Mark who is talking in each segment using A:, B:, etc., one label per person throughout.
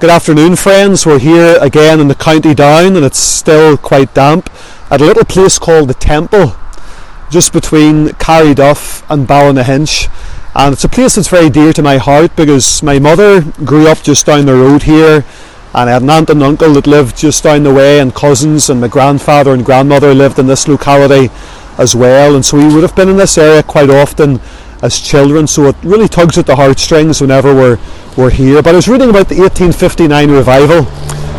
A: Good afternoon, friends. We're here again in the County Down, and it's still quite damp at a little place called the Temple, just between Carryduff and Ballynahinch. And it's a place that's very dear to my heart because my mother grew up just down the road here, and I had an aunt and uncle that lived just down the way, and cousins, and my grandfather and grandmother lived in this locality as well. And so we would have been in this area quite often as children, so it really tugs at the heartstrings whenever we're were here. But I was reading about the 1859 revival,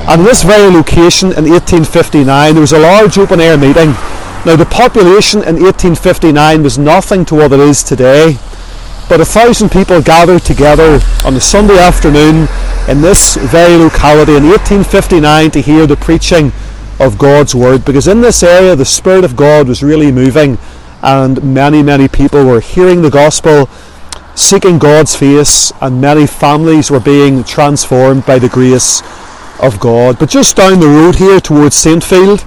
A: and in this very location in 1859 there was a large open air meeting. Now the population in 1859 was nothing to what it is today, but a thousand people gathered together on a Sunday afternoon in this very locality in 1859 to hear the preaching of God's word because in this area the Spirit of God was really moving and many, many people were hearing the gospel seeking God's face, and many families were being transformed by the grace of God. But just down the road here towards Saintfield,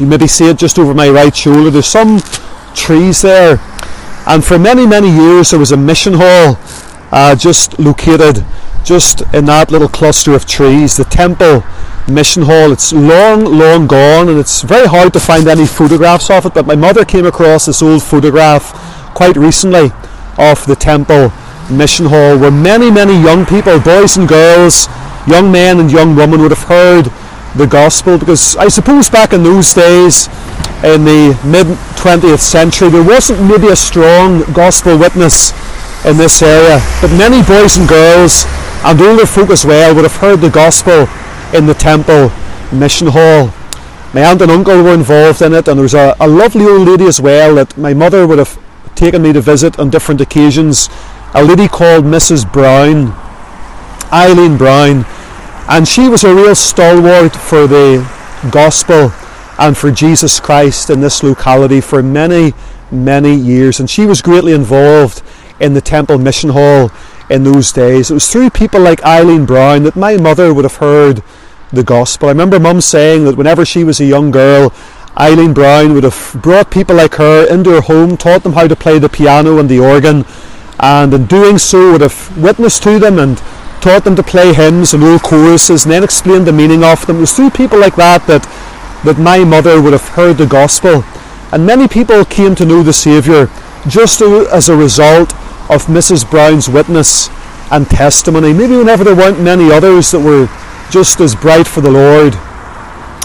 A: you maybe see it just over my right shoulder, there's some trees there. And for many, many years, there was a mission hall uh, just located just in that little cluster of trees, the Temple Mission Hall. It's long, long gone, and it's very hard to find any photographs of it. But my mother came across this old photograph quite recently of the temple mission hall where many, many young people, boys and girls, young men and young women would have heard the gospel because I suppose back in those days in the mid 20th century there wasn't maybe a strong gospel witness in this area but many boys and girls and older folk as well would have heard the gospel in the temple mission hall my aunt and uncle were involved in it and there was a, a lovely old lady as well that my mother would have taken me to visit on different occasions a lady called Mrs. Brown, Eileen Brown, and she was a real stalwart for the gospel and for Jesus Christ in this locality for many, many years. And she was greatly involved in the Temple Mission Hall in those days. It was through people like Eileen Brown that my mother would have heard the gospel. I remember mum saying that whenever she was a young girl, Eileen Brown would have brought people like her into her home, taught them how to play the piano and the organ, and in doing so would have witnessed to them and taught them to play hymns and old choruses and then explained the meaning of them. It was through people like that that, that my mother would have heard the gospel. And many people came to know the Saviour just as a result of Mrs. Brown's witness and testimony. Maybe whenever there weren't many others that were just as bright for the Lord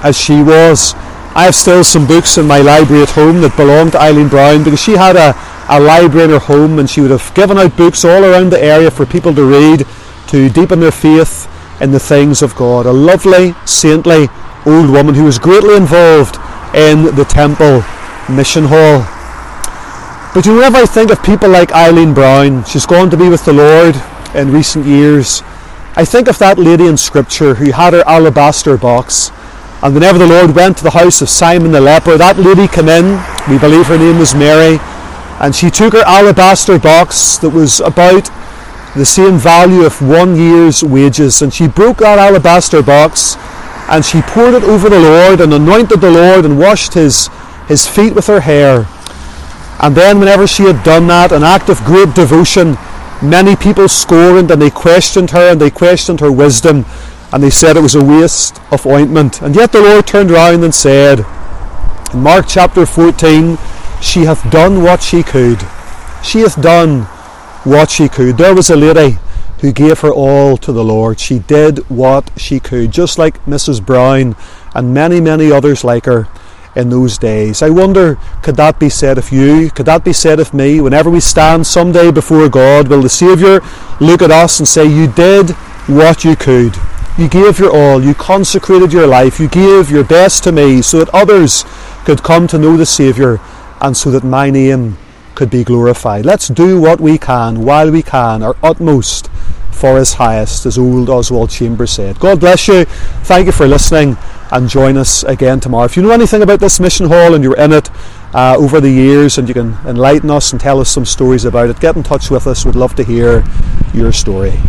A: as she was. I have still some books in my library at home that belonged to Eileen Brown because she had a, a library in her home and she would have given out books all around the area for people to read to deepen their faith in the things of God. A lovely, saintly old woman who was greatly involved in the temple mission hall. But you know, whenever I think of people like Eileen Brown, she's gone to be with the Lord in recent years. I think of that lady in Scripture who had her alabaster box and whenever the Lord went to the house of Simon the leper, that lady came in, we believe her name was Mary, and she took her alabaster box that was about the same value of one year's wages, and she broke that alabaster box and she poured it over the Lord and anointed the Lord and washed his, his feet with her hair. And then, whenever she had done that, an act of great devotion, many people scorned and they questioned her and they questioned her wisdom and they said it was a waste of ointment. And yet the Lord turned round and said, in Mark chapter 14, she hath done what she could. She hath done what she could. There was a lady who gave her all to the Lord. She did what she could, just like Mrs. Brown and many, many others like her in those days. I wonder, could that be said of you? Could that be said of me? Whenever we stand someday before God, will the Saviour look at us and say, You did what you could? You gave your all, you consecrated your life, you gave your best to me so that others could come to know the Saviour and so that my name could be glorified. Let's do what we can while we can, our utmost for His highest, as old Oswald Chambers said. God bless you. Thank you for listening and join us again tomorrow. If you know anything about this mission hall and you're in it uh, over the years and you can enlighten us and tell us some stories about it, get in touch with us. We'd love to hear your story.